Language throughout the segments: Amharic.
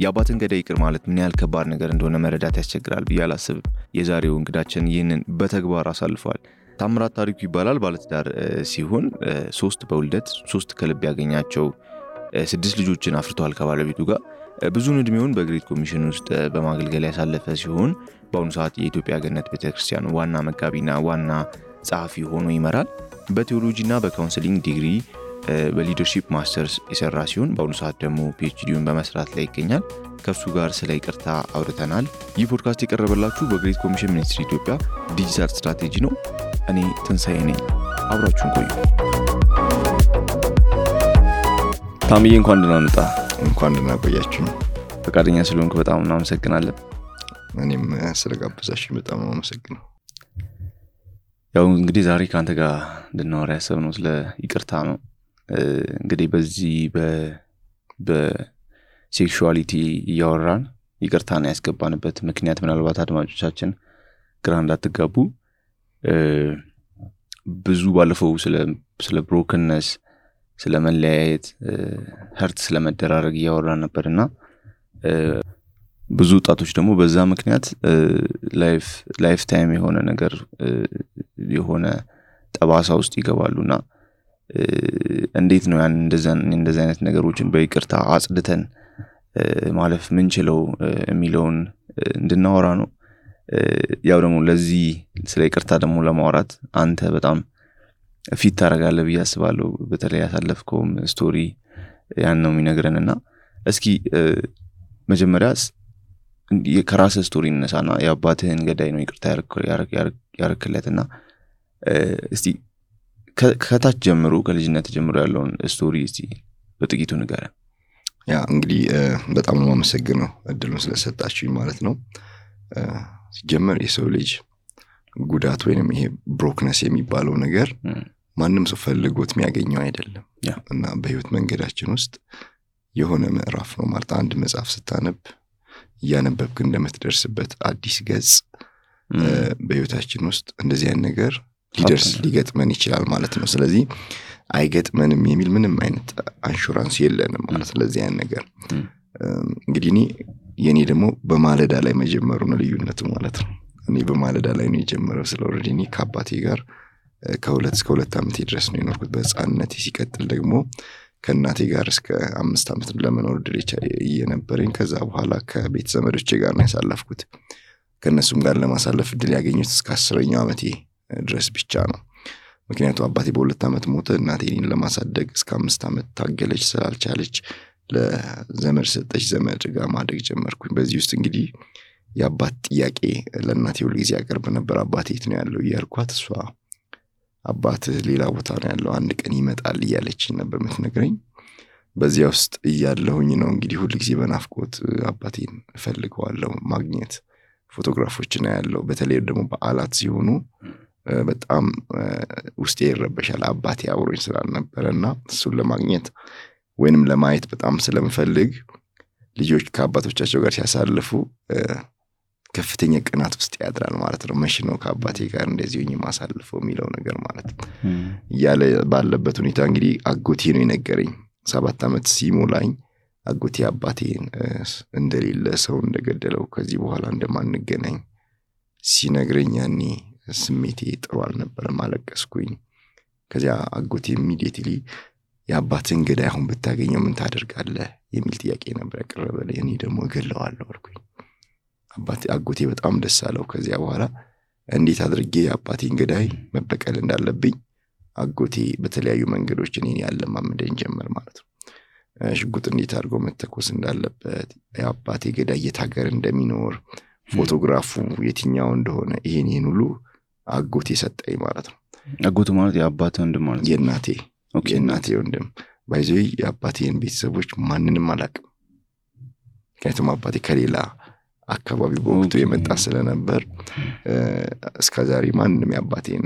የአባትን ገዳይ ይቅር ማለት ምን ያህል ከባድ ነገር እንደሆነ መረዳት ያስቸግራል ብዬ አላስብም። የዛሬው እንግዳችን ይህንን በተግባር አሳልፏል። ታምራት ታሪኩ ይባላል። ባለትዳር ሲሆን ሶስት በውልደት ሶስት ከልብ ያገኛቸው ስድስት ልጆችን አፍርተዋል ከባለቤቱ ጋር። ብዙውን እድሜውን በ Great Commission ውስጥ በማገልገል ያሳለፈ ሲሆን በአሁኑ ሰዓት የኢትዮጵያ ገነት ቤተክርስቲያን ዋና መጋቢና ዋና ጸሐፊ ሆኖ ይመራል። በ theology ና በ counseling ዲግሪ በ leadership masters የሰራ ሲሆን በአሁኑ ሰዓት ደግሞ PhD ውን በመስራት ላይ ይገኛል። ከእሱ ጋር ስለ ይቅርታ አውርተናል። ይህ ፖድካስት የቀረበላችሁ በ Great Commission Ministry ኢትዮጵያ digital strategy ነው። እኔ ትንሣኤ ነኝ። አብራችሁን ቆዩ። ታምዬ እንኳን ደህና መጣ። እንኳን ደህና ፈቃደኛ ስለሆንክ በጣም እናመሰግናለን። እኔም ስለጋበዛችሁኝ በጣም ነው አመሰግነው። ያው እንግዲህ ዛሬ ከአንተ ጋር እንድናወራ ያሰብነው ስለ ይቅርታ ነው። እንግዲህ በዚህ በሴክሹዋሊቲ እያወራን ይቅርታን ያስገባንበት። ምክንያት ምናልባት አድማጮቻችን ግራ እንዳትጋቡ። ብዙ ባለፈው ስለ ብሮክነስ ስለ መለያየት ህርት ስለ መደራረግ እያወራን ነበር እና ብዙ ወጣቶች ደግሞ በዛ ምክንያት lifetime የሆነ ነገር የሆነ ጠባሳ ውስጥ ይገባሉ እና እንዴት ነው ያን እንደዚ አይነት ነገሮችን በይቅርታ አጽድተን ማለፍ ምንችለው የሚለውን እንድናወራ ነው። ያው ደግሞ ለዚህ ስለ ይቅርታ ደግሞ ለማውራት አንተ በጣም fit ታደርጋለህ ብዬ አስባለሁ። በተለይ ያሳለፍከውም story ያን ነው የሚነግረን እና እስኪ መጀመሪያ ከራስህ story እነሳና የአባትህን ገዳይ ነው ይቅርታ ያረክለት እና እስቲ ከታች ጀምሮ ከልጅነት ጀምሮ ያለውን story እስቲ በጥቂቱ ንገረን። ያ እንግዲህ በጣም ነው አመሰግነው እድሉን ስለሰጣችሁኝ ማለት ነው። ሲጀመር የሰው ልጅ ጉዳት ወይንም ይሄ brokenness የሚባለው ነገር ማንም ሰው ፈልጎት የሚያገኘው አይደለም እና በህይወት መንገዳችን ውስጥ የሆነ ምዕራፍ ነው ማለት አንድ መጽሐፍ ስታነብ እያነበብክ እንደምትደርስበት አዲስ ገጽ በህይወታችን ውስጥ እንደዚህ አይነት ነገር ሊደርስ ሊገጥመን ይችላል ማለት ነው። ስለዚህ አይገጥመንም የሚል ምንም አይነት አንሹራንስ የለንም ማለት ለዚህ አይነት ነገር እንግዲህ እኔ የእኔ ደግሞ በማለዳ ላይ መጀመሩ ነው ልዩነቱ ማለት ነው። እኔ በማለዳ ላይ ነው የጀመረው። ስለ already እኔ ከአባቴ ጋር ከሁለት እስከ ሁለት ዓመቴ ድረስ ነው የኖርኩት በህፃንነቴ። ሲቀጥል ደግሞ ከእናቴ ጋር እስከ አምስት ዓመት ለመኖር ድል እየነበረኝ ከዛ በኋላ ከቤተ ዘመዶቼ ጋር ነው ያሳለፍኩት። ከእነሱም ጋር ለማሳለፍ እድል ያገኙት እስከ አስረኛው ዓመቴ ድረስ ብቻ ነው። ምክንያቱ አባቴ በሁለት ዓመት ሞተ። እናቴ ለማሳደግ እስከ አምስት ዓመት ታገለች። ስላልቻለች ለዘመድ ሰጠች። ዘመድ ጋር ማደግ ጀመርኩኝ። በዚህ ውስጥ እንግዲህ የአባት ጥያቄ ለእናቴ ሁል ጊዜ ያቀርብ ነበር። አባቴ የት ነው ያለው እያልኳት እሷ አባትህ ሌላ ቦታ ነው ያለው አንድ ቀን ይመጣል እያለችኝ ነበር የምትነግረኝ። በዚያ ውስጥ እያለሁኝ ነው እንግዲህ ሁል ጊዜ በናፍቆት አባቴን እፈልገዋለሁ ማግኘት ፎቶግራፎችን ያለው በተለይ ደግሞ በዓላት ሲሆኑ በጣም ውስጤ ይረበሻል። አባቴ አብሮኝ ስላልነበረ እና እሱን ለማግኘት ወይንም ለማየት በጣም ስለምፈልግ ልጆች ከአባቶቻቸው ጋር ሲያሳልፉ ከፍተኛ ቅናት ውስጥ ያድራል ማለት ነው። መቼ ነው ከአባቴ ጋር እንደዚህ ሆኜ ማሳልፈው የሚለው ነገር ማለት እያለ ባለበት ሁኔታ እንግዲህ አጎቴ ነው የነገረኝ። ሰባት ዓመት ሲሞላኝ አጎቴ አባቴን እንደሌለ ሰው እንደገደለው ከዚህ በኋላ እንደማንገናኝ ሲነግረኝ ያኔ ስሜቴ ጥሩ አልነበረም። አለቀስኩኝ። ከዚያ አጎቴ ኢሚዲየትሊ የአባትን ገዳይ አሁን ብታገኘው ምን ታደርጋለህ የሚል ጥያቄ ነበር ያቀረበልኝ። እኔ ደግሞ እገለዋለሁ አልኩኝ። አጎቴ በጣም ደስ አለው። ከዚያ በኋላ እንዴት አድርጌ የአባቴን ገዳይ መበቀል እንዳለብኝ አጎቴ በተለያዩ መንገዶች እኔን ያለማምደኝ ጀመር ማለት ነው። ሽጉጥ እንዴት አድርጎ መተኮስ እንዳለበት፣ የአባቴ ገዳይ የት ሀገር እንደሚኖር፣ ፎቶግራፉ የትኛው እንደሆነ ይሄን ይህን ሁሉ አጎቴ ሰጠኝ ማለት ነው። አጎቱ ማለት የአባቴ ወንድም ማለት ነው። የእናቴ የእናቴ ወንድም by the way የአባቴን ቤተሰቦች ማንንም አላቅም። ምክንያቱም አባቴ ከሌላ አካባቢ በወቅቱ የመጣ ስለነበር እስከ ዛሬ ማንም የአባቴን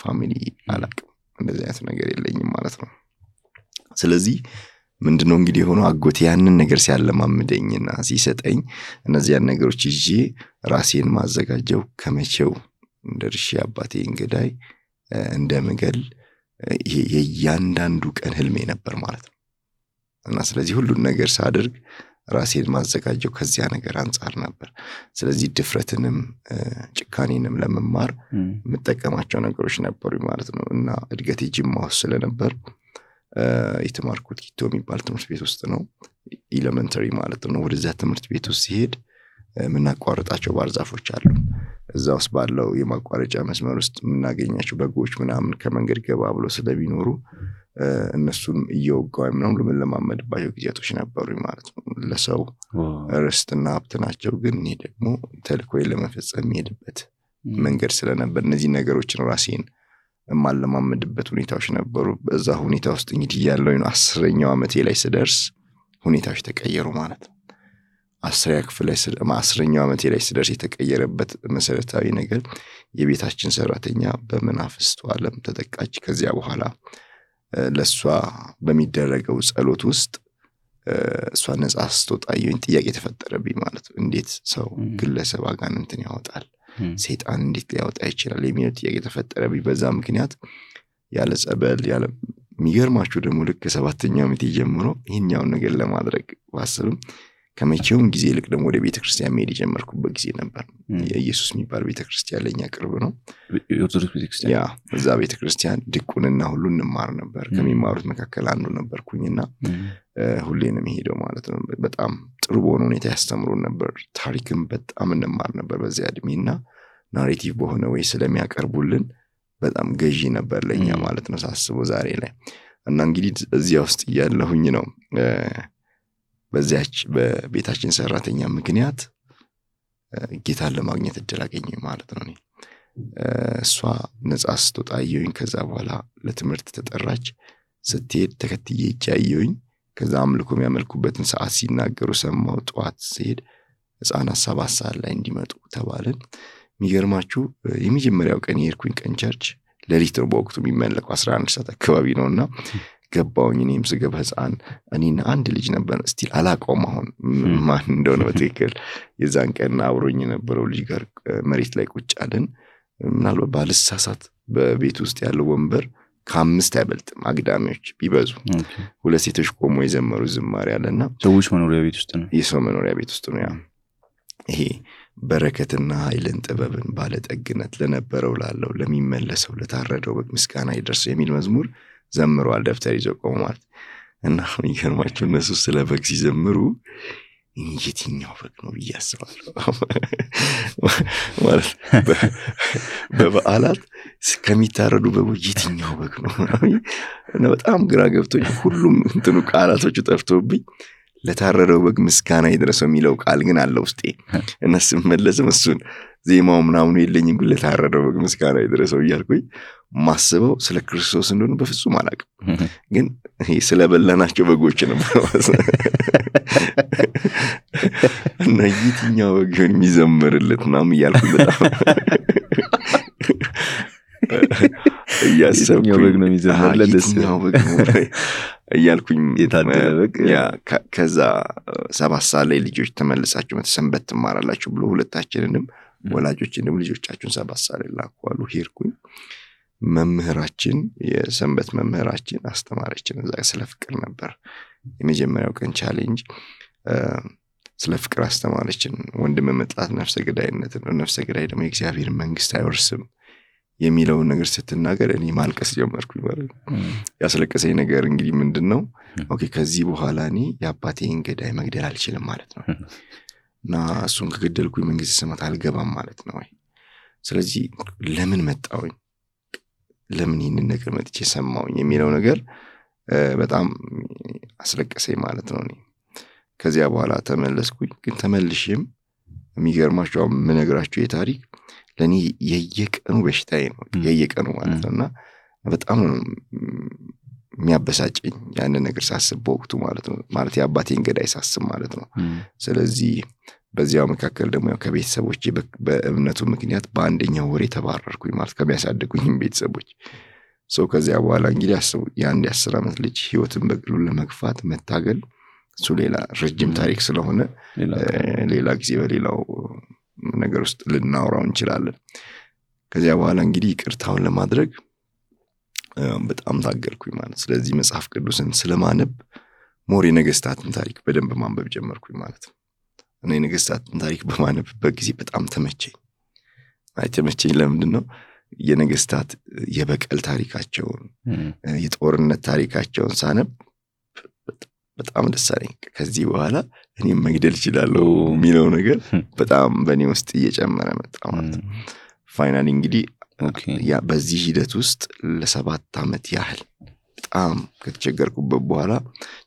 family አላቅም። እንደዚህ አይነት ነገር የለኝም ማለት ነው። ስለዚህ ምንድነው እንግዲህ የሆነው አጎቴ ያንን ነገር ሲያለማምደኝና ሲሰጠኝ እነዚያን ነገሮች ይዤ ራሴን ማዘጋጀው ከመቼው ደርሼ አባቴን ገዳይ እንደምገል የእያንዳንዱ ቀን ህልሜ ነበር ማለት ነው። እና ስለዚህ ሁሉን ነገር ሳድርግ ራሴን ማዘጋጀው ከዚያ ነገር አንጻር ነበር። ስለዚህ ድፍረትንም ጭካኔንም ለመማር የምጠቀማቸው ነገሮች ነበሩ ማለት ነው እና እድገቴ ጅማ ውስጥ ስለነበር የተማርኩት ኪቶ የሚባል ትምህርት ቤት ውስጥ ነው። elementary ማለት ነው። ወደዚያ ትምህርት ቤት ውስጥ ሲሄድ የምናቋርጣቸው ባህር ዛፎች አሉ። እዛ ውስጥ ባለው የማቋረጫ መስመር ውስጥ የምናገኛቸው በጎች ምናምን ከመንገድ ገባ ብሎ ስለሚኖሩ እነሱን እየወጋው ምናምን የምንለማመድባቸው ጊዜያቶች ነበሩ ማለት ነው። ለሰው ርስትና ሀብት ናቸው፣ ግን እኔ ደግሞ ተልእኮዬን ለመፈጸም የሚሄድበት መንገድ ስለነበር እነዚህ ነገሮችን ራሴን የማለማመድበት ሁኔታዎች ነበሩ። በዛ ሁኔታ ውስጥ እንግዲህ ያለው አስረኛው ዓመቴ ላይ ስደርስ ሁኔታዎች ተቀየሩ ማለት ነው። አስረኛ ክፍል ላይ አስረኛው ዓመቴ ላይ ስደርስ የተቀየረበት መሰረታዊ ነገር የቤታችን ሰራተኛ በመናፍስቱ ዓለም ተጠቃች። ከዚያ በኋላ ለእሷ በሚደረገው ጸሎት ውስጥ እሷ ነጻ ስትወጣ ጥያቄ ተፈጠረብኝ ማለት እንዴት ሰው ግለሰብ አጋንንትን ያወጣል? ሴጣን እንዴት ሊያወጣ ይችላል? የሚለው ጥያቄ ተፈጠረብኝ። በዛ ምክንያት ያለ ጸበል ያለ የሚገርማችሁ ደግሞ ልክ ከሰባተኛው ዓመት ጀምሮ ይህኛውን ነገር ለማድረግ ባስብም ከመቼውም ጊዜ ይልቅ ደግሞ ወደ ቤተክርስቲያን መሄድ የጀመርኩበት ጊዜ ነበር። የኢየሱስ የሚባል ቤተክርስቲያን ለእኛ ቅርብ ነው። ያ እዛ ቤተክርስቲያን ድቁንና ሁሉ እንማር ነበር። ከሚማሩት መካከል አንዱ ነበርኩኝና ሁሌ ነው የሚሄደው ማለት ነው። በጣም ጥሩ በሆነ ሁኔታ ያስተምሩን ነበር። ታሪክም በጣም እንማር ነበር በዚያ እድሜ እና ናሬቲቭ በሆነ ወይ ስለሚያቀርቡልን በጣም ገዢ ነበር ለእኛ ማለት ነው ሳስበው ዛሬ ላይ እና እንግዲህ እዚያ ውስጥ እያለሁኝ ነው በዚያች በቤታችን ሰራተኛ ምክንያት ጌታን ለማግኘት እድል አገኘ ማለት ነው። እሷ ነጻ ስትወጣ አየሁኝ። ከዛ በኋላ ለትምህርት ተጠራች። ስትሄድ ተከትዬ እጅ አየሁኝ። ከዛ አምልኮ የሚያመልኩበትን ሰዓት ሲናገሩ ሰማው። ጠዋት ሲሄድ ህፃናት ሰባት ሰዓት ላይ እንዲመጡ ተባልን። የሚገርማችሁ የመጀመሪያው ቀን የሄድኩኝ ቀን church ሌሊት ነው በወቅቱ የሚመለከው አስራ አንድ ሰዓት አካባቢ ነው እና ገባውኝ እኔም ስገባ ህፃን እኔና አንድ ልጅ ነበር። still አላውቀውም አሁን ማን እንደሆነ በትክክል። የዛን ቀን አብሮኝ የነበረው ልጅ ጋር መሬት ላይ ቁጭ አለን። ምናልባት ባልሳሳት በቤት ውስጥ ያለው ወንበር ከአምስት አይበልጥም አግዳሚዎች ቢበዙ። ሁለት ሴቶች ቆሞ የዘመሩ ዝማሬ አለና ሰዎች መኖሪያ ቤት ውስጥ ነው? የሰው መኖሪያ ቤት ውስጥ ነው ያ። ይሄ በረከትና ኃይልን ጥበብን ባለጠግነት ለነበረው ላለው ለሚመለሰው ለታረደው በግ ምስጋና ይደርሰው የሚል መዝሙር ዘምረዋል። ደብተር ይዘው ቆሙ ማለት እና የሚገርማቸው እነሱ ስለ በግ ሲዘምሩ የትኛው በግ ነው ብዬ አስባለሁ። ማለት በበዓላት ከሚታረዱ በጎች የትኛው በግ ነው በጣም ግራ ገብቶኝ ሁሉም እንትኑ ቃላቶቹ ጠፍቶብኝ ለታረደው በግ ምስጋና ይድረሰው የሚለው ቃል ግን አለ ውስጤ እና ስመለስም እሱን ዜማው ምናምኑ የለኝም፣ ግን ለታረደው በግ ምስጋና ይድረሰው እያልኩኝ ማስበው ስለ ክርስቶስ እንደሆነ በፍጹም አላውቅም። ግን ስለበላናቸው በጎች ነበር እና የትኛው በግ ሆን የሚዘምርለት ምናምን እያልኩኝ በጣም የትኛው በግ ነው የሚዘምርለት? ደስ የትኛው በግ ነው እያልኩኝ ከዛ ሰባት ሰዓት ላይ ልጆች ተመልሳችሁ መተሰንበት ትማራላችሁ ብሎ ሁለታችንንም ወላጆችንም ልጆቻችሁን ሰባት ሰዓት ላይ ላኩ አሉ። ሄድኩኝ። መምህራችን የሰንበት መምህራችን አስተማረችን። እዛ ስለ ፍቅር ነበር የመጀመሪያው ቀን challenge ስለ ፍቅር አስተማረችን። ወንድም መጥላት ነፍሰ ገዳይነት ነው። ነፍሰ ገዳይ ደግሞ የእግዚአብሔር መንግስት አይወርስም የሚለውን ነገር ስትናገር እኔ ማልቀስ ጀመርኩኝ ማለት ነው። ያስለቀሰኝ ነገር እንግዲህ ምንድን ነው? okay ከዚህ በኋላ እኔ የአባቴን ገዳይ መግደል አልችልም ማለት ነው እና እሱን ከገደልኩኝ መንግስት ሰማያት አልገባም ማለት ነው ወይ? ስለዚህ ለምን መጣውኝ? ለምን ይህንን ነገር መጥቼ ሰማውኝ የሚለው ነገር በጣም አስለቀሰኝ ማለት ነው። እኔ ከዚያ በኋላ ተመለስኩኝ። ግን ተመልሼም የሚገርማቸው የምነግራቸው የታሪክ ለእኔ የየቀኑ በሽታዬ ነው። የየቀኑ ማለት ነው። እና በጣም ነው የሚያበሳጨኝ ያንን ነገር ሳስብ በወቅቱ ማለት ነው። ማለት የአባቴን ገዳይ ሳስብ ማለት ነው። ስለዚህ በዚያው መካከል ደግሞ ያው ከቤተሰቦች በእምነቱ ምክንያት በአንደኛው ወሬ ተባረርኩኝ ማለት ከሚያሳድጉኝም ቤተሰቦች። ሰው ከዚያ በኋላ እንግዲህ አስቡ የአንድ የአስር ዓመት ልጅ ህይወትን በግሉ ለመግፋት መታገል እሱ ሌላ ረጅም ታሪክ ስለሆነ ሌላ ጊዜ በሌላው ነገር ውስጥ ልናውራው እንችላለን። ከዚያ በኋላ እንግዲህ ይቅርታውን ለማድረግ በጣም ታገልኩኝ ማለት ስለዚህ መጽሐፍ ቅዱስን ስለማነብ more የነገስታትን ታሪክ በደንብ ማንበብ ጀመርኩኝ ማለት ነው። እና የነገስታትን ታሪክ በማነብበት ጊዜ በጣም ተመቸኝ። ተመቸኝ ለምንድን ነው የነገስታት የበቀል ታሪካቸውን የጦርነት ታሪካቸውን ሳነብ በጣም ደስ አለኝ። ከዚህ በኋላ እኔም መግደል እችላለሁ የሚለው ነገር በጣም በእኔ ውስጥ እየጨመረ መጣ ማለት ነው። finally እንግዲህ በዚህ ሂደት ውስጥ ለሰባት ዓመት ያህል በጣም ከተቸገርኩበት በኋላ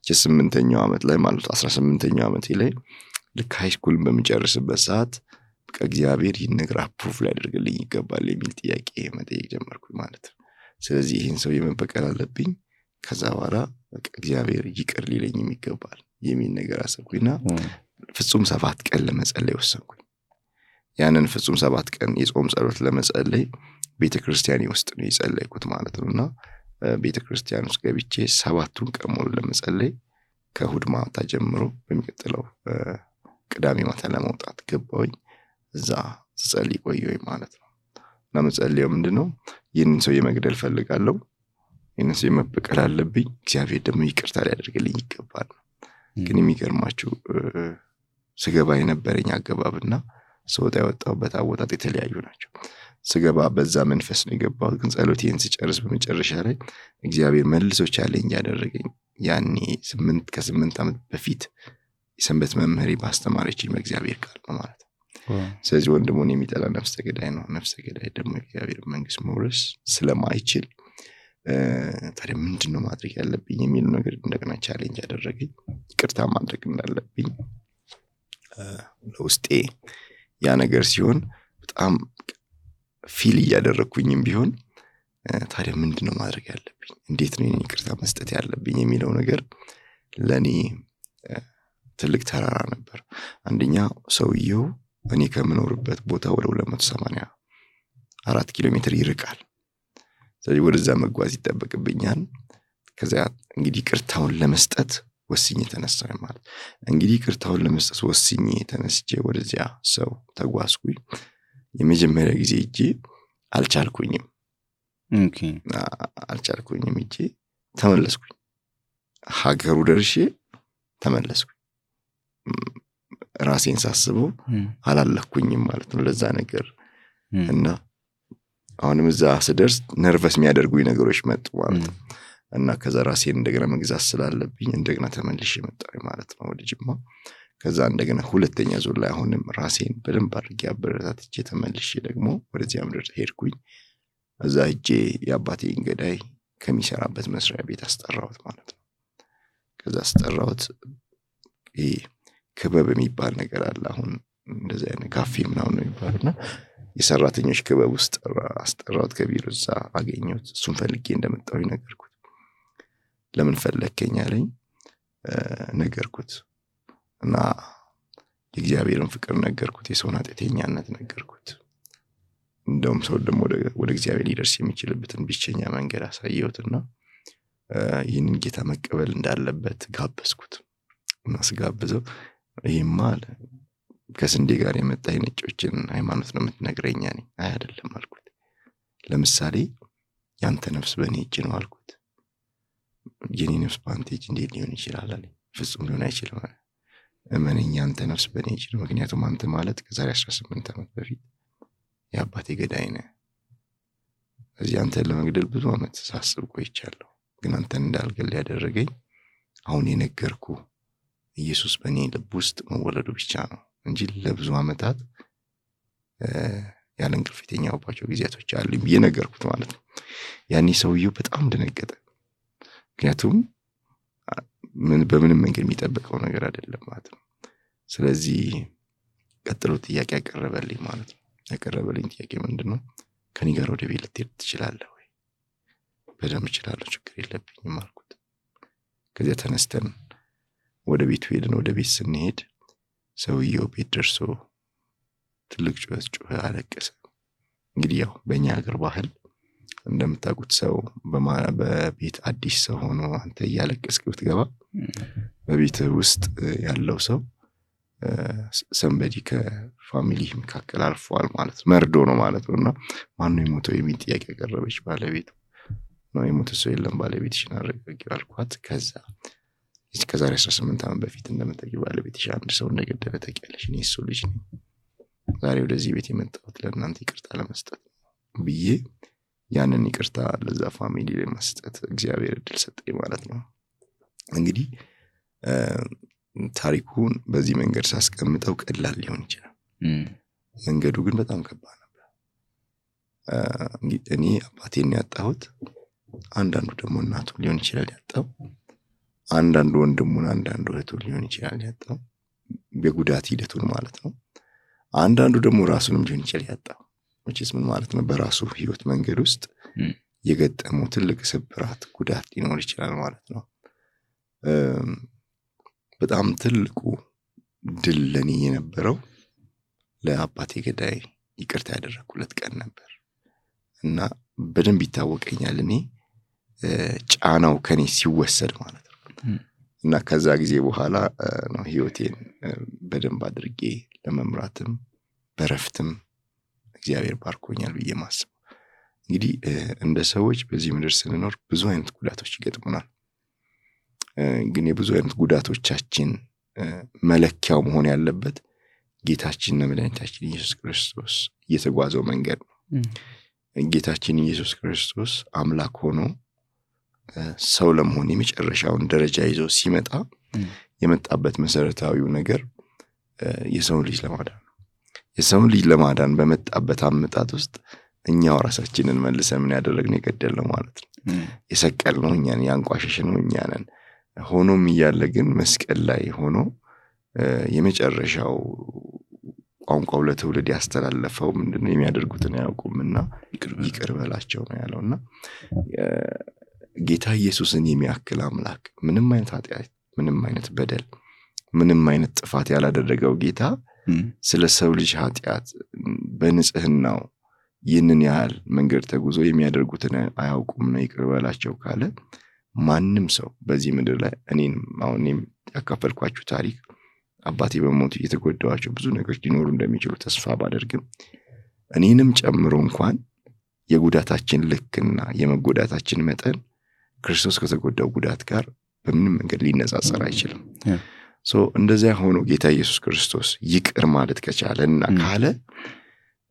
የስምንተኛው ዓመት ላይ ማለት አስራ ስምንተኛው ዓመቴ ላይ ልክ high school ን በሚጨርስበት ሰዓት በቃ እግዚአብሔር ይህን ነገር approve ሊያደርግልኝ ይገባል የሚል ጥያቄ መጠየቅ ጀመርኩኝ ማለት ነው። ስለዚህ ይህን ሰው የመበቀል አለብኝ ከዛ በኋላ እግዚአብሔር ይቅር ሊለኝም ይገባል የሚል ነገር አሰብኩኝና ፍጹም ሰባት ቀን ለመጸለይ ወሰንኩኝ። ያንን ፍጹም ሰባት ቀን የጾም ጸሎት ለመጸለይ ቤተ ክርስቲያኔ ውስጥ ነው የጸለይኩት ማለት ነው። እና ቤተ ክርስቲያን ውስጥ ገብቼ ሰባቱን ቀን ሙሉ ለመጸለይ ከእሁድ ማታ ጀምሮ በሚቀጥለው ቅዳሜ ማታ ለመውጣት ገባውኝ እዛ ስጸልይ ቆየሁኝ ማለት ነው። እና መጸለየው ምንድን ነው ይህንን ሰው የመግደል ፈልጋለሁ ሰው የመበቀል አለብኝ። እግዚአብሔር ደግሞ ይቅርታ ሊያደርግልኝ ይገባል። ግን የሚገርማችሁ ስገባ የነበረኝ አገባብና ስወጣ የወጣሁበት አወጣጥ የተለያዩ ናቸው። ስገባ በዛ መንፈስ ነው የገባሁት። ግን ጸሎቴን ስጨርስ በመጨረሻ ላይ እግዚአብሔር መልሶ ቻለኝ ያደረገኝ ያኔ ስምንት ከስምንት ዓመት በፊት የሰንበት መምህሬ ባስተማረችኝ በእግዚአብሔር ቃል ነው ማለት ነው። ስለዚህ ወንድሙን የሚጠላ ነፍሰ ገዳይ ነው። ነፍሰ ገዳይ ደግሞ የእግዚአብሔር መንግስት መውረስ ስለማይችል ታዲያ ምንድን ነው ማድረግ ያለብኝ የሚሉ ነገር እንደገና challenge ያደረገኝ ይቅርታ ማድረግ እንዳለብኝ። ለውስጤ ያ ነገር ሲሆን በጣም feel እያደረግኩኝም ቢሆን ታዲያ ምንድን ነው ማድረግ ያለብኝ? እንዴት ነው ይቅርታ መስጠት ያለብኝ የሚለው ነገር ለእኔ ትልቅ ተራራ ነበር። አንደኛ ሰውየው እኔ ከምኖርበት ቦታ ወደ ሁለት መቶ ሰማንያ አራት ኪሎ ሜትር ይርቃል ስለዚህ ወደዛ መጓዝ ይጠበቅብኛል። ከዚያ እንግዲህ ቅርታውን ለመስጠት ወስኜ ተነሳ ማለት እንግዲህ ቅርታውን ለመስጠት ወስኜ ተነስቼ ወደዚያ ሰው ተጓዝኩኝ። የመጀመሪያ ጊዜ እጄ አልቻልኩኝም። አልቻልኩኝም እጄ ተመለስኩኝ። ሀገሩ ደርሼ ተመለስኩኝ። ራሴን ሳስበው አላለኩኝም ማለት ነው ለዛ ነገር። እና አሁንም እዛ ስደርስ ነርቨስ የሚያደርጉኝ ነገሮች መጡ ማለት ነው። እና ከዛ ራሴን እንደገና መግዛት ስላለብኝ እንደገና ተመልሽ መጣ ማለት ነው ወደ ጅማ። ከዛ እንደገና ሁለተኛ ዙር ላይ አሁንም ራሴን በደንብ አድርጌ አበረታትቼ ተመልሼ ደግሞ ወደዚያ ምድር ሄድኩኝ። እዛ እጄ የአባቴን ገዳይ ከሚሰራበት መስሪያ ቤት አስጠራሁት ማለት ነው። ከዛ አስጠራሁት። ይህ ክበብ የሚባል ነገር አለ አሁን እንደዚህ አይነት ካፌ ምናምን ነው የሚባሉ እና የሰራተኞች ክበብ ውስጥ አስጠራሁት ከቢሮ እዛ አገኘሁት። እሱን ፈልጌ እንደመጣሁ ነገርኩት። ለምን ፈለግከኝ አለኝ። ነገርኩት እና የእግዚአብሔርን ፍቅር ነገርኩት የሰውን ኃጢአተኛነት ነገርኩት። እንደውም ሰው ደግሞ ወደ እግዚአብሔር ሊደርስ የሚችልበትን ብቸኛ መንገድ አሳየሁትና ይህንን ጌታ መቀበል እንዳለበት ጋበዝኩት። እና ስጋብዘው ይህማ ከስንዴ ጋር የመጣ የነጮችን ሃይማኖት ነው የምትነግረኛ ነኝ አይ አይደለም አልኩት። ለምሳሌ ያንተ ነፍስ በእኔ እጅ ነው አልኩት። የኔ ነፍስ በአንተ እጅ እንዴት ሊሆን ይችላል አለ ፍጹም ሊሆን አይችልም አለ። እመነኝ ያንተ ነፍስ በእኔ እጅ ነው። ምክንያቱም አንተ ማለት ከዛሬ አስራ ስምንት ዓመት በፊት የአባቴ ገዳይ ነህ። እዚህ አንተን ለመግደል ብዙ ዓመት ሳስብ ቆይቻለሁ። ግን አንተን እንዳልገል ያደረገኝ አሁን የነገርኩ ኢየሱስ በእኔ ልብ ውስጥ መወለዱ ብቻ ነው እንጂ ለብዙ ዓመታት ያለ እንቅልፍ የተኛሁባቸው ጊዜያቶች አሉኝ ብዬ ነገርኩት ማለት ነው። ያኔ ሰውየው በጣም ደነገጠ። ምክንያቱም በምንም መንገድ የሚጠብቀው ነገር አይደለም ማለት ነው። ስለዚህ ቀጥሎ ጥያቄ ያቀረበልኝ ማለት ነው። ያቀረበልኝ ጥያቄ ምንድን ነው ከኔ ጋር ወደ ቤት ልትሄድ ትችላለህ ወይ? በደንብ እችላለሁ ችግር የለብኝም አልኩት። ከዚያ ተነስተን ወደ ቤቱ ሄድን። ወደ ቤት ስንሄድ ሰውየው ቤት ደርሶ ትልቅ ጩኸት ጩኸ አለቀሰ። እንግዲህ ያው በእኛ ሀገር ባህል እንደምታውቁት ሰው በቤት አዲስ ሰው ሆኖ አንተ እያለቀስክ ብትገባ በቤት ውስጥ ያለው ሰው ሰንበዲ ከፋሚሊ መካከል አልፈዋል ማለት ነው። መርዶ ነው ማለት ነው። እና ማነው የሞተው የሚል ጥያቄ ያቀረበች ባለቤቱ ነው። የሞተ ሰው የለም ባለቤትሽን አረጋጊ አልኳት። ከዛ ከዛሬ 18 ዓመት በፊት እንደምታውቂው ባለቤትሽ አንድ ሰው እንደገደለ ታውቂያለሽ። እኔ እሱ ልጅ ነኝ። ዛሬ ወደዚህ ቤት የመጣሁት ለእናንተ ይቅርታ ለመስጠት ብዬ ያንን ይቅርታ ለዛ family ለመስጠት እግዚአብሔር እድል ሰጠኝ ማለት ነው። እንግዲህ ታሪኩን በዚህ መንገድ ሳስቀምጠው ቀላል ሊሆን ይችላል። መንገዱ ግን በጣም ከባድ ነበር። እኔ አባቴን ያጣሁት፣ አንዳንዱ ደግሞ እናቱ ሊሆን ይችላል ያጣው፣ አንዳንዱ ወንድሙን፣ አንዳንዱ እህቱ ሊሆን ይችላል ያጣው፣ የጉዳት ሂደቱን ማለት ነው። አንዳንዱ ደግሞ ራሱንም ሊሆን ይችላል ያጣው። መቼስ ምን ማለት ነው? በራሱ ህይወት መንገድ ውስጥ የገጠመው ትልቅ ስብራት፣ ጉዳት ሊኖር ይችላል ማለት ነው። በጣም ትልቁ ድል ለኔ የነበረው ለአባቴ ገዳይ ይቅርታ ያደረግኩለት ቀን ነበር እና በደንብ ይታወቀኛል እኔ ጫናው ከኔ ሲወሰድ ማለት ነው እና ከዛ ጊዜ በኋላ ነው ህይወቴን በደንብ አድርጌ ለመምራትም በረፍትም እግዚአብሔር ባርኮኛል ብዬ ማስበው። እንግዲህ እንደ ሰዎች በዚህ ምድር ስንኖር ብዙ አይነት ጉዳቶች ይገጥሙናል። ግን የብዙ አይነት ጉዳቶቻችን መለኪያው መሆን ያለበት ጌታችንና መድኃኒታችን ኢየሱስ ክርስቶስ እየተጓዘው መንገድ ነው። ጌታችን ኢየሱስ ክርስቶስ አምላክ ሆኖ ሰው ለመሆን የመጨረሻውን ደረጃ ይዞ ሲመጣ የመጣበት መሰረታዊው ነገር የሰውን ልጅ ለማዳን ነው። የሰውን ልጅ ለማዳን በመጣበት አመጣት ውስጥ እኛው ራሳችንን መልሰ ምን ያደረግነው የገደልነው ማለት ነው። የሰቀልነው እኛን፣ ያንቋሸሽነው እኛንን ሆኖም እያለ ግን መስቀል ላይ ሆኖ የመጨረሻው ቋንቋው ለትውልድ ያስተላለፈው ምንድነው? የሚያደርጉትን አያውቁምና ይቅር በላቸው ነው ያለው እና ጌታ ኢየሱስን የሚያክል አምላክ ምንም አይነት ኃጢአት፣ ምንም አይነት በደል፣ ምንም አይነት ጥፋት ያላደረገው ጌታ ስለ ሰው ልጅ ኃጢአት በንጽህናው ይህንን ያህል መንገድ ተጉዞ የሚያደርጉትን አያውቁም ነው ይቅር በላቸው ካለ ማንም ሰው በዚህ ምድር ላይ እኔንም አሁን እኔም ያካፈልኳችሁ ታሪክ አባቴ በሞቱ የተጎዳዋቸው ብዙ ነገሮች ሊኖሩ እንደሚችሉ ተስፋ ባደርግም እኔንም ጨምሮ እንኳን የጉዳታችን ልክና የመጎዳታችን መጠን ክርስቶስ ከተጎዳው ጉዳት ጋር በምንም መንገድ ሊነጻጸር አይችልም። እንደዚያ ሆኖ ጌታ ኢየሱስ ክርስቶስ ይቅር ማለት ከቻለ እና ካለ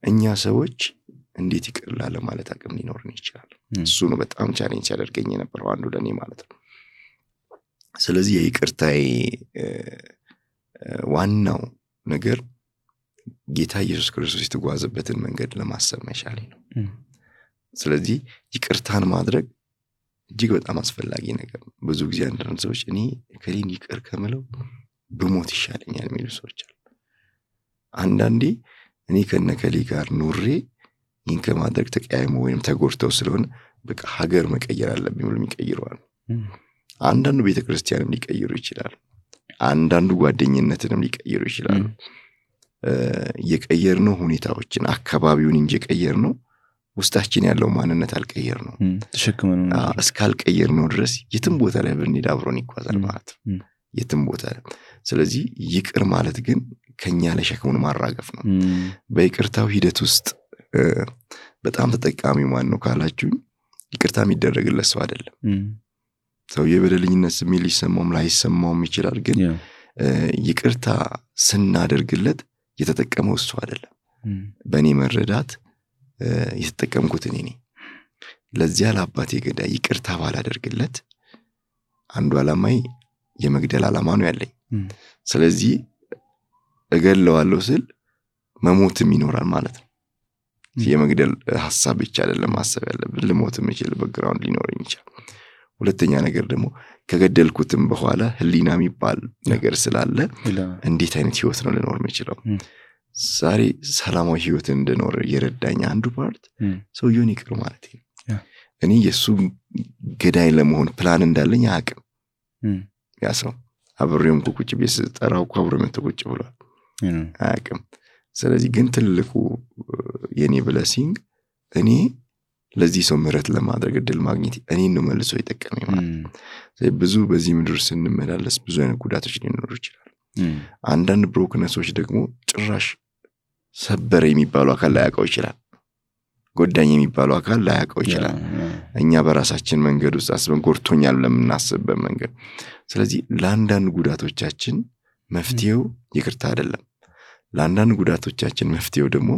እኛ ሰዎች እንዴት ይቅር ላለማለት አቅም ሊኖርን ይችላል? እሱ ነው በጣም challenge ሲያደርገኝ የነበረው አንዱ ለእኔ ማለት ነው። ስለዚህ የይቅርታዬ ዋናው ነገር ጌታ ኢየሱስ ክርስቶስ የተጓዘበትን መንገድ ለማሰብ መቻሌ ነው። ስለዚህ ይቅርታን ማድረግ እጅግ በጣም አስፈላጊ ነገር ነው። ብዙ ጊዜ አንዳንድ ሰዎች እኔ ከሌን ይቅር ከምለው ብሞት ይሻለኛል የሚሉ ሰዎች አሉ። አንዳንዴ እኔ ከነከሌ ጋር ኑሬ ይህን ከማድረግ ተቀያይሞ ወይም ተጎድተው ስለሆነ በቃ ሀገር መቀየር አለብኝ ብሎ የሚቀይረዋል። አንዳንዱ ቤተክርስቲያንም ሊቀይሩ ይችላሉ። አንዳንዱ ጓደኝነትንም ሊቀይሩ ይችላሉ። የቀየርነው ሁኔታዎችን አካባቢውን እንጂ የቀየርነው ውስጣችን ያለው ማንነት አልቀየር ነው። ተሸክመን እስካልቀየር ነው ድረስ የትም ቦታ ላይ ብንሄድ አብሮን ይጓዛል ማለት ነው። የትም ቦታ ላይ ስለዚህ ይቅር ማለት ግን ከኛ ላይ ሸክሙን ማራገፍ ነው። በይቅርታው ሂደት ውስጥ በጣም ተጠቃሚ ማን ነው ካላችሁኝ፣ ይቅርታ የሚደረግለት ሰው አይደለም። ሰው የበደለኝነት ስሜት ሊሰማውም ላይሰማውም ይችላል። ግን ይቅርታ ስናደርግለት የተጠቀመው እሱ አይደለም። በእኔ መረዳት የተጠቀምኩት እኔ ነኝ። ለዚያ ለአባቴ ገዳይ ይቅርታ ባላደርግለት አንዱ ዓላማይ የመግደል ዓላማ ነው ያለኝ። ስለዚህ እገለዋለሁ ስል መሞትም ይኖራል ማለት ነው። የመግደል ሀሳብ ብቻ አይደለም ማሰብ ያለብን፣ ልሞት የምችልበት ground ሊኖረኝ ይችላል። ሁለተኛ ነገር ደግሞ ከገደልኩትም በኋላ ህሊና የሚባል ነገር ስላለ እንዴት አይነት ህይወት ነው ልኖር የምችለው? ዛሬ ሰላማዊ ህይወትን እንድኖር የረዳኝ አንዱ part ሰውየውን ይቅር ማለት ነው። እኔ የእሱ ገዳይ ለመሆን ፕላን እንዳለኝ አያውቅም። ያ ሰው አብሬውም ቁጭ ቤት ስጠራው እኮ አብሮ መቶ ቁጭ ብሏል፣ አያውቅም። ስለዚህ ግን ትልቁ የእኔ ብለሲንግ እኔ ለዚህ ሰው ምህረት ለማድረግ እድል ማግኘት እኔን ነው መልሶ የጠቀመኝ ማለት ብዙ በዚህ ምድር ስንመላለስ ብዙ አይነት ጉዳቶች ሊኖሩ ይችላል። አንዳንድ ብሮክነሶች ደግሞ ጭራሽ ሰበረ የሚባሉ አካል ላያውቀው ይችላል። ጎዳኝ የሚባሉ አካል ላያውቀው ይችላል። እኛ በራሳችን መንገድ ውስጥ አስበን ጎድቶኛል ለምናስብበት መንገድ። ስለዚህ ለአንዳንድ ጉዳቶቻችን መፍትሄው ይቅርታ አይደለም። ለአንዳንድ ጉዳቶቻችን መፍትሄው ደግሞ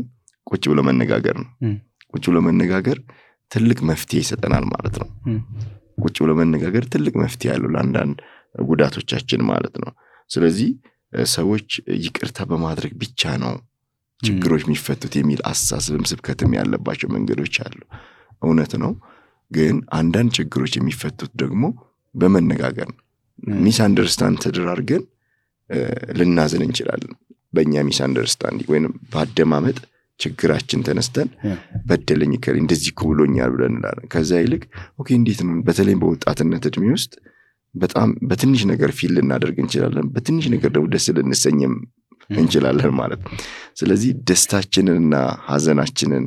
ቁጭ ብሎ መነጋገር ነው። ቁጭ ብሎ መነጋገር ትልቅ መፍትሄ ይሰጠናል ማለት ነው። ቁጭ ብሎ መነጋገር ትልቅ መፍትሄ ያለው ለአንዳንድ ጉዳቶቻችን ማለት ነው። ስለዚህ ሰዎች ይቅርታ በማድረግ ብቻ ነው ችግሮች የሚፈቱት የሚል አስተሳሰብም ስብከትም ያለባቸው መንገዶች አሉ። እውነት ነው። ግን አንዳንድ ችግሮች የሚፈቱት ደግሞ በመነጋገር ነው። misunderstand ተደራርገን ልናዝን እንችላለን። በእኛ misunderstanding ወይም በአደማመጥ ችግራችን ተነስተን በደለኝ ከ እንደዚህ እኮ ብሎኛል ብለን እንላለን። ከዛ ይልቅ okay እንዴት ነው? በተለይም በወጣትነት እድሜ ውስጥ በጣም በትንሽ ነገር feel ልናደርግ እንችላለን። በትንሽ ነገር ደግሞ ደስ ልንሰኝም እንችላለን ማለት ነው። ስለዚህ ደስታችንንና ሀዘናችንን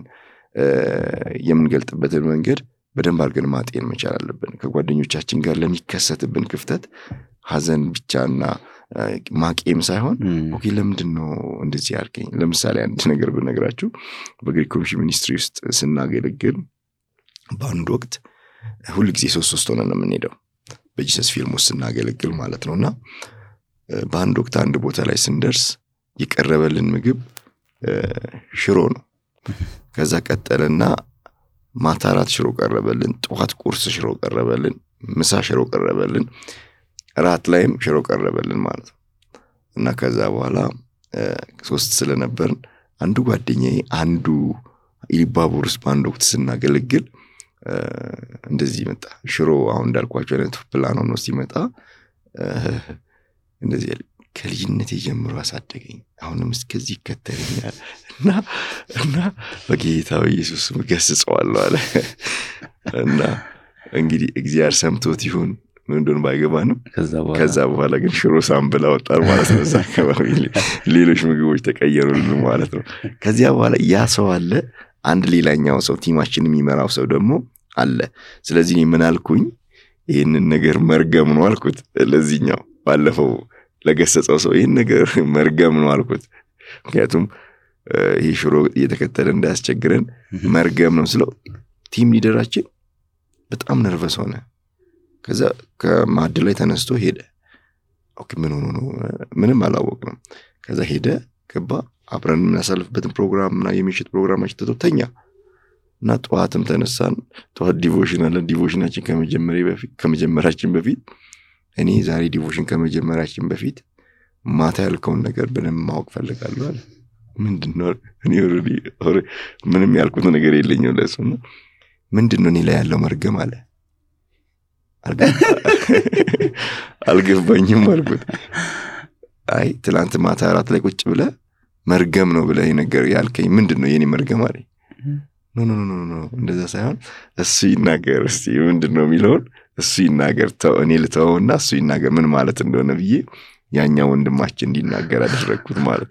የምንገልጥበትን መንገድ በደንብ አድርገን ማጤን መቻል አለብን። ከጓደኞቻችን ጋር ለሚከሰትብን ክፍተት ሀዘን ብቻና ማቄም ሳይሆን okay ለምንድን ነው እንደዚህ ያልከኝ? ለምሳሌ አንድ ነገር ብነግራችሁ በ Great Commission Ministry ውስጥ ስናገለግል በአንድ ወቅት ሁል ጊዜ ሶስት ሶስት ሆነ ነው የምንሄደው በ Jesus Film ውስጥ ስናገለግል ማለት ነው። እና በአንድ ወቅት አንድ ቦታ ላይ ስንደርስ የቀረበልን ምግብ ሽሮ ነው። ከዛ ቀጠለና ማታ ሽሮ ቀረበልን ጠዋት ቁርስ ሽሮ ቀረበልን ምሳ ሽሮ ቀረበልን ራት ላይም ሽሮ ቀረበልን ማለት ነው። እና ከዛ በኋላ ሶስት ስለነበርን አንዱ ጓደኛ አንዱ ኢሊባቡር ውስጥ በአንድ ወቅት ስናገለግል እንደዚህ መጣ። ሽሮ አሁን እንዳልኳቸው አይነት ፕላን ሆኖ ሲመጣ እንደዚህ ከልጅነት ጀምሮ አሳደገኝ። አሁንም እስከዚህ ይከተለኛል። እና እና በጌታዊ ኢየሱስ ገስጸዋለሁ አለ። እና እንግዲህ እግዚአብሔር ሰምቶት ይሁን። ምን እንደሆነ ባይገባንም ከዛ በኋላ ግን ሽሮ ሳንብላ ወጣን ማለት ነው። እዛ አካባቢ ሌሎች ምግቦች ተቀየሩልን ማለት ነው። ከዚያ በኋላ ያ ሰው አለ። አንድ ሌላኛው ሰው ቲማችን የሚመራው ሰው ደግሞ አለ። ስለዚህ ምን አልኩኝ? ይህንን ነገር መርገም ነው አልኩት። ለዚህኛው ባለፈው ለገሰጸው ሰው ይህን ነገር መርገም ነው አልኩት። ምክንያቱም ይህ ሽሮ እየተከተለ እንዳያስቸግረን መርገም ነው ስለው ቲም ሊደራችን በጣም ነርቨስ ሆነ። ከዛ ከማዕድ ላይ ተነስቶ ሄደ። ምን ሆኖ ነው? ምንም አላወቅንም። ከዛ ሄደ ገባ። አብረን የምናሳልፍበትን ፕሮግራም እና የምሽት ፕሮግራማችን ትቶ ተኛ። እና ጠዋትም ተነሳን። ጠዋት devotion አለን። devotion አችን ከመጀመራችን በፊት እኔ ዛሬ devotion ከመጀመራችን በፊት ማታ ያልከውን ነገር በደንብ ማወቅ ፈልጋለሁ አለ። እኔ ምንም ያልኩት ነገር የለኝም ለሱ ምንድነው እኔ ላይ ያለው መርገም አለ። አልገባኝም አልኩት። አይ ትላንት ማታ አራት ላይ ቁጭ ብለ መርገም ነው ብለ ነገር ያልከኝ ምንድን ነው የኔ መርገም አለ no no no no እንደዛ ሳይሆን እሱ ይናገር እስቲ ምንድን ነው የሚለውን? እሱ ይናገር እኔ ልተወውና እሱ ይናገር ምን ማለት እንደሆነ ብዬ ያኛ ወንድማችን እንዲናገር አደረግኩት ማለት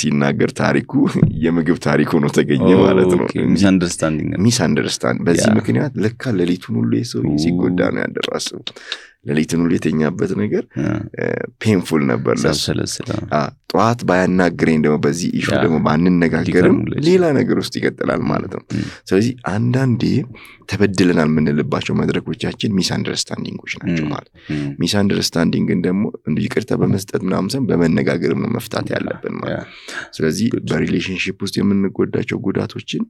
ሲናገር ታሪኩ የምግብ ታሪክ ሆኖ ተገኘ ማለት ነው። misunderstand በዚህ ምክንያት ለካ ሌሊቱን ሁሉ የሰው ሲጎዳ ነው ያደረው ሌሊቱን ሁሉ የተኛበት ነገር painful ነበር ጠዋት ባያናግረኝ ደግሞ በዚህ issue ደግሞ ባንነጋገርም ሌላ ነገር ውስጥ ይቀጥላል ማለት ነው። ስለዚህ አንዳንዴ ተበድለናል የምንልባቸው መድረኮቻችን misunderstanding ኦች ናቸው ማለት misunderstanding ን ደግሞ ይቅርታ በመስጠት ምናምን በመነጋገርም ነው መፍታት ያለብን ማለት ስለዚህ በ relationship ውስጥ የምንጎዳቸው ጉዳቶችን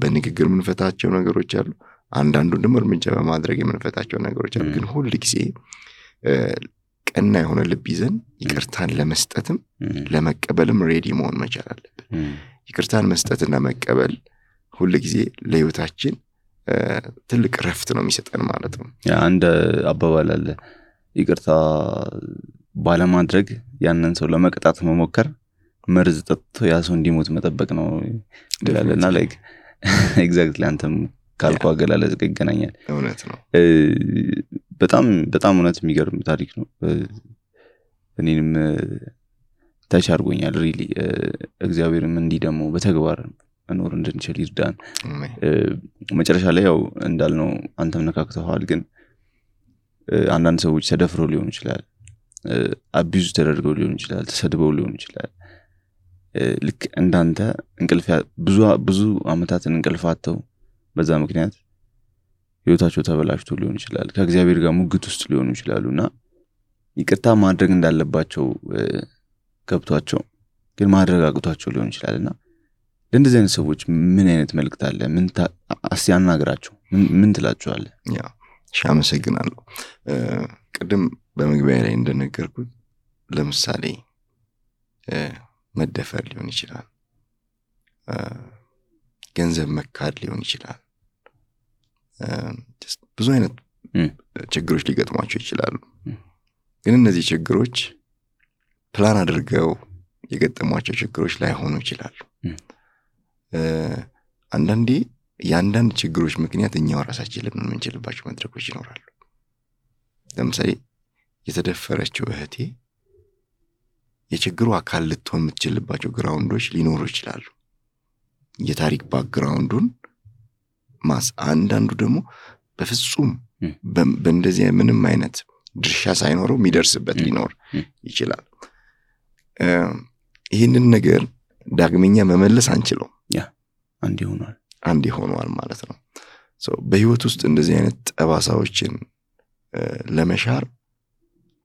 በንግግር የምንፈታቸው ነገሮች አሉ አንዳንዱን ደግሞ እርምጃ በማድረግ የምንፈታቸው ነገሮች አሉ። ግን ሁል ጊዜ ቀና የሆነ ልብ ይዘን ይቅርታን ለመስጠትም ለመቀበልም ready መሆን መቻል አለብን። ይቅርታን መስጠትና መቀበል ሁል ጊዜ ለህይወታችን ትልቅ ረፍት ነው የሚሰጠን ማለት ነው። አንድ አባባል አለ። ይቅርታ ባለማድረግ ያንን ሰው ለመቅጣት መሞከር መርዝ ጠጥቶ ያ ሰው እንዲሞት መጠበቅ ነው ይላል። እና like exactly አንተም ካልኩ አገላለጽ ጋር ይገናኛል። እውነት ነው። በጣም በጣም እውነት የሚገርም ታሪክ ነው። እኔንም touch አድርጎኛል። really እግዚአብሔርም እንዲህ ደግሞ በተግባር መኖር እንድንችል ይርዳን። መጨረሻ ላይ ያው እንዳልነው አንተም ነካክተዋል ግን አንዳንድ ሰዎች ተደፍረው ሊሆን ይችላል። abuse ተደርገው ሊሆን ይችላል ተሰድበው ሊሆን ይችላል። ልክ እንዳንተ እንቅልፍ ብዙ አመታትን እንቅልፍ አተው በዛ ምክንያት ህይወታቸው ተበላሽቶ ሊሆን ይችላል። ከእግዚአብሔር ጋር ሙግት ውስጥ ሊሆኑ ይችላሉ እና ይቅርታ ማድረግ እንዳለባቸው ገብቷቸው ግን ማድረግ አቅቷቸው ሊሆን ይችላል እና ለእንደዚህ አይነት ሰዎች ምን አይነት መልእክት አለ? አስ ያናግራቸው ምን ትላቸዋለ ሺ አመሰግናለሁ። ቅድም በመግቢያ ላይ እንደነገርኩት ለምሳሌ መደፈር ሊሆን ይችላል። ገንዘብ መካድ ሊሆን ይችላል ብዙ አይነት ችግሮች ሊገጥሟቸው ይችላሉ። ግን እነዚህ ችግሮች ፕላን አድርገው የገጠሟቸው ችግሮች ላይሆኑ ይችላሉ። አንዳንዴ የአንዳንድ ችግሮች ምክንያት እኛው ራሳችን ልምን የምንችልባቸው መድረኮች ይኖራሉ። ለምሳሌ የተደፈረችው እህቴ የችግሩ አካል ልትሆን የምትችልባቸው ግራውንዶች ሊኖሩ ይችላሉ። የታሪክ background ኡን ማስ አንዳንዱ ደግሞ በፍጹም በእንደዚህ ምንም አይነት ድርሻ ሳይኖረው የሚደርስበት ሊኖር ይችላል። ይህንን ነገር ዳግመኛ መመለስ አንችለው አንድ ይሆኗል አንድ ይሆኗል ማለት ነው። በህይወት ውስጥ እንደዚህ አይነት ጠባሳዎችን ለመሻር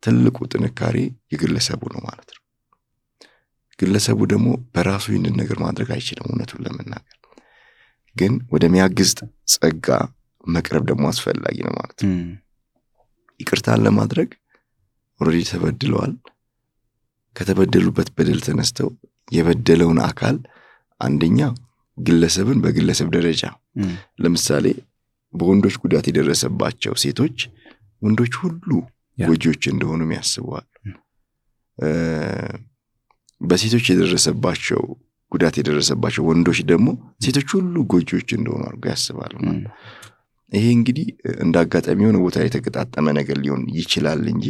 ትልቁ ጥንካሬ የግለሰቡ ነው ማለት ነው። ግለሰቡ ደግሞ በራሱ ይህንን ነገር ማድረግ አይችልም እውነቱን ለመናገር ግን ወደሚያግዝ ጸጋ መቅረብ ደግሞ አስፈላጊ ነው ማለት ነው። ይቅርታን ለማድረግ already ተበድለዋል። ከተበደሉበት በደል ተነስተው የበደለውን አካል አንደኛ ግለሰብን በግለሰብ ደረጃ ለምሳሌ በወንዶች ጉዳት የደረሰባቸው ሴቶች ወንዶች ሁሉ ጎጂዎች እንደሆኑ ያስበዋል በሴቶች የደረሰባቸው ጉዳት የደረሰባቸው ወንዶች ደግሞ ሴቶች ሁሉ ጎጂዎች እንደሆኑ አድርጎ ያስባል ይሄ እንግዲህ እንደ አጋጣሚ የሆነ ቦታ የተገጣጠመ ነገር ሊሆን ይችላል እንጂ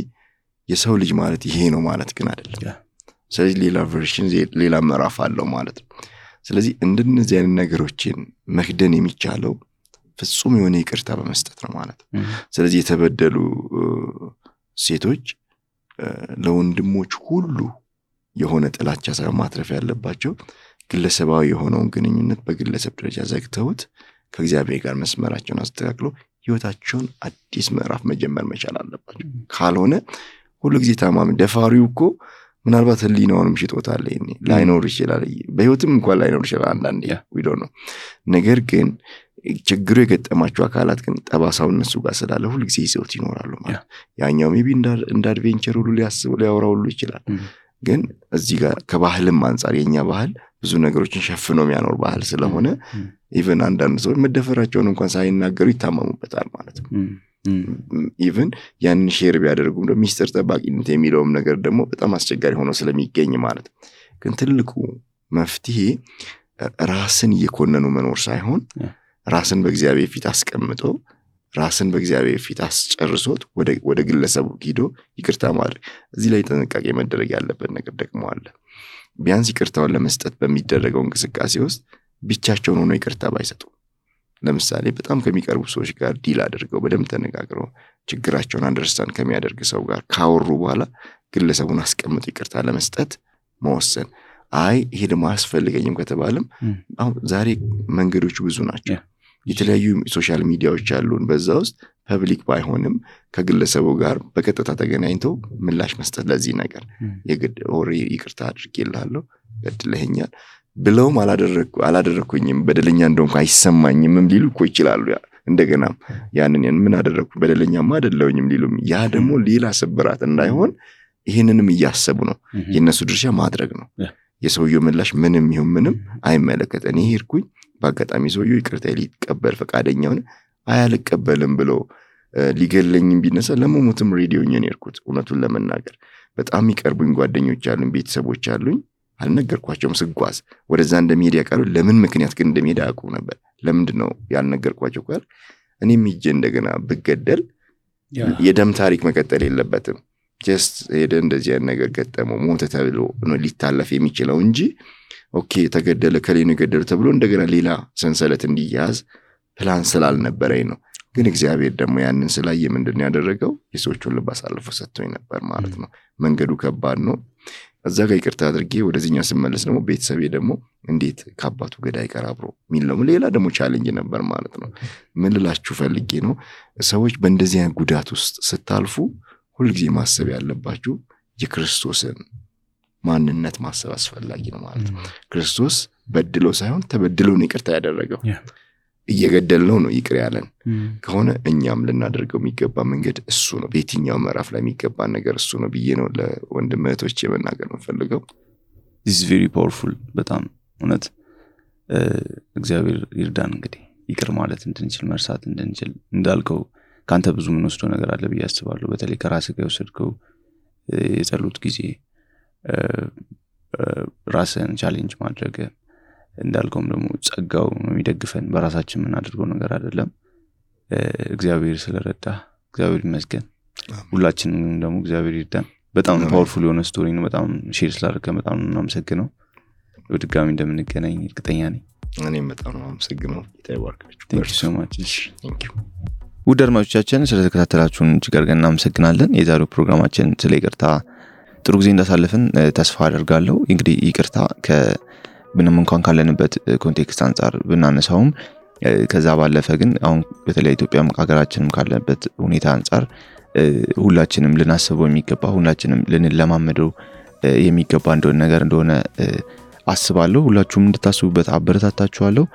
የሰው ልጅ ማለት ይሄ ነው ማለት ግን አይደለም። ስለዚህ ሌላ ቨርሽን ሌላ ምዕራፍ አለው ማለት ነው። ስለዚህ እንደነዚህ አይነት ነገሮችን መክደን የሚቻለው ፍጹም የሆነ ይቅርታ በመስጠት ነው ማለት ነው። ስለዚህ የተበደሉ ሴቶች ለወንድሞች ሁሉ የሆነ ጥላቻ ሳይሆን ማትረፍ ያለባቸው ግለሰባዊ የሆነውን ግንኙነት በግለሰብ ደረጃ ዘግተውት ከእግዚአብሔር ጋር መስመራቸውን አስተካክሎ ህይወታቸውን አዲስ ምዕራፍ መጀመር መቻል አለባቸው። ካልሆነ ሁሉ ጊዜ ታማሚ ደፋሪው እኮ ምናልባት ህሊናውንም ሽጦታል ላይኖር ይችላል። በህይወትም እንኳን ላይኖር ይችላል አንዳንዴ ሂዶ ነው ነገር ግን ችግሩ የገጠማቸው አካላት ግን ጠባሳው እነሱ ጋር ስላለ ሁል ጊዜ ይዘውት ይኖራሉ ማለት ያኛው maybe እንደ adventure ሁሉ ሊያስቡ ሊያወራ ሁሉ ይችላል ግን እዚህ ጋር ከባህልም አንጻር የኛ ባህል ብዙ ነገሮችን ሸፍኖ የሚያኖር ባህል ስለሆነ even አንዳንድ ሰዎች መደፈራቸውን እንኳን ሳይናገሩ ይታመሙበታል ማለት ነው even ያንን share ቢያደርጉም ደግሞ ሚስጥር ጠባቂነት የሚለውም ነገር ደግሞ በጣም አስቸጋሪ ሆኖ ስለሚገኝ ማለት ግን ትልቁ መፍትሄ ራስን እየኮነኑ መኖር ሳይሆን ራስን በእግዚአብሔር ፊት አስቀምጦ ራስን በእግዚአብሔር ፊት አስጨርሶት ወደ ግለሰቡ ሂዶ ይቅርታ ማድረግ። እዚህ ላይ ጥንቃቄ መደረግ ያለበት ነገር ደግሞ አለ። ቢያንስ ይቅርታውን ለመስጠት በሚደረገው እንቅስቃሴ ውስጥ ብቻቸውን ሆኖ ይቅርታ ባይሰጡ ለምሳሌ በጣም ከሚቀርቡ ሰዎች ጋር deal አድርገው በደንብ ተነጋግረው ችግራቸውን understand ከሚያደርግ ሰው ጋር ካወሩ በኋላ ግለሰቡን አስቀምጦ ይቅርታ ለመስጠት መወሰን። አይ ይሄ ደግሞ አያስፈልገኝም ከተባለም አሁን ዛሬ መንገዶቹ ብዙ ናቸው የተለያዩ social media ዎች አሉን። በዛ ውስጥ public ባይሆንም ከግለሰቡ ጋር በቀጥታ ተገናኝተው ምላሽ መስጠት ለዚህ ነገር የግድ ኦሬ ይቅርታ አድርጌልሃለሁ ገድለኸኛል ብለውም አላደረግኩኝም በደለኛ እንደሆንኩ አይሰማኝምም ሊሉ እኮ ይችላሉ። እንደገናም ያንን ምን አደረግኩ? በደለኛማ አደለውኝም ሊሉም። ያ ደግሞ ሌላ ስብራት እንዳይሆን ይህንንም እያሰቡ ነው። የእነሱ ድርሻ ማድረግ ነው የሰውየው ምላሽ ምንም ይሁን ምንም አይመለከት እኔ ሄድኩኝ በአጋጣሚ ሰውየው ይቅርታ ሊቀበል ፈቃደኛ ሆነ አያልቀበልም ብሎ ሊገለኝም ቢነሳ ለመሞትም ሬዲዮኝን ሄድኩት እውነቱን ለመናገር በጣም ይቀርቡኝ ጓደኞች አሉኝ ቤተሰቦች አሉኝ። አልነገርኳቸውም ስጓዝ። ወደዛ እንደሚሄድ ያውቃሉ። ለምን ምክንያት ግን እንደሚሄድ አያውቁ ነበር። ለምንድን ነው ያልነገርኳቸው? ካል እኔም ሂጄ እንደገና ብገደል የደም ታሪክ መቀጠል የለበትም just ሄደ እንደዚህ ያን ነገር ገጠመው ሞተ ተብሎ ሊታለፍ የሚችለው እንጂ okay ተገደለ እከሌ ነው የገደለው ተብሎ እንደገና ሌላ ሰንሰለት እንዲያዝ ፕላን ስላልነበረኝ ነው። ግን እግዚአብሔር ደግሞ ያንን ስላየ ምንድን ያደረገው? የሰዎቹን ልብ አሳልፎ ሰጥቶኝ ነበር ማለት ነው። መንገዱ ከባድ ነው። እዛ ጋር ይቅርታ አድርጌ ወደዚህኛው ስመለስ ደግሞ ቤተሰቤ ደግሞ እንዴት ከአባቱ ገዳይ ጋር አብሮ የሚል ሌላ ደግሞ challenge ነበር ማለት ነው። ምን ፈልጌ ነው? ሰዎች በእንደዚህ አይነት ጉዳት ውስጥ ስታልፉ ሁልጊዜ ማሰብ ያለባችሁ የክርስቶስን ማንነት ማሰብ አስፈላጊ ነው ማለት ነው። ክርስቶስ በድሎ ሳይሆን ተበድሎን ይቅርታ ያደረገው እየገደልነው ነው ይቅር ያለን ከሆነ እኛም ልናደርገው የሚገባ መንገድ እሱ ነው። በየትኛው ምዕራፍ ላይ የሚገባን ነገር እሱ ነው ብዬ ነው ለወንድም እህቶች የመናገር የምፈልገው። this very powerful በጣም እውነት እግዚአብሔር ይርዳን። እንግዲህ ይቅር ማለት እንድንችል መርሳት እንድንችል እንዳልከው ከአንተ ብዙ የምንወስደው ነገር አለ ብዬ አስባለሁ። በተለይ ከራስ ጋር የወሰድከው የጸሎት ጊዜ ራስን challenge ማድረግ እንዳልከውም ደግሞ ጸጋው ነው የሚደግፈን በራሳችን የምናደርገው ነገር አይደለም። እግዚአብሔር ስለረዳ እግዚአብሔር ይመስገን። ሁላችንም ደግሞ እግዚአብሔር ይርዳን። በጣም powerful የሆነ story ነው። በጣም share ስላደረገ በጣም ነው የምናመሰግነው። በድጋሚ እንደምንገናኝ እርግጠኛ ነኝ። እኔም በጣም ነው አመሰግነው። ጌታ ይባርካችሁ። ውድ አድማጮቻችን ስለተከታተላችሁን እጅግ አድርገን እናመሰግናለን። የዛሬው ፕሮግራማችን ስለ ይቅርታ ጥሩ ጊዜ እንዳሳለፍን ተስፋ አደርጋለሁ። እንግዲህ ይቅርታ ምንም እንኳን ካለንበት context አንጻር ብናነሳውም ከዛ ባለፈ ግን አሁን በተለይ ኢትዮጵያም ሀገራችንም ካለበት ሁኔታ አንጻር ሁላችንም ልናስበው የሚገባ ሁላችንም ልንለማመደው የሚገባ እንደሆነ ነገር እንደሆነ አስባለሁ። ሁላችሁም እንድታስቡበት አበረታታችኋለሁ።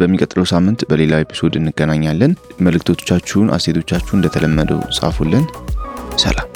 በሚቀጥለው ሳምንት በሌላ ኤፒሶድ እንገናኛለን። መልእክቶቻችሁን፣ አስተያየቶቻችሁን እንደተለመደው ጻፉልን። ሰላም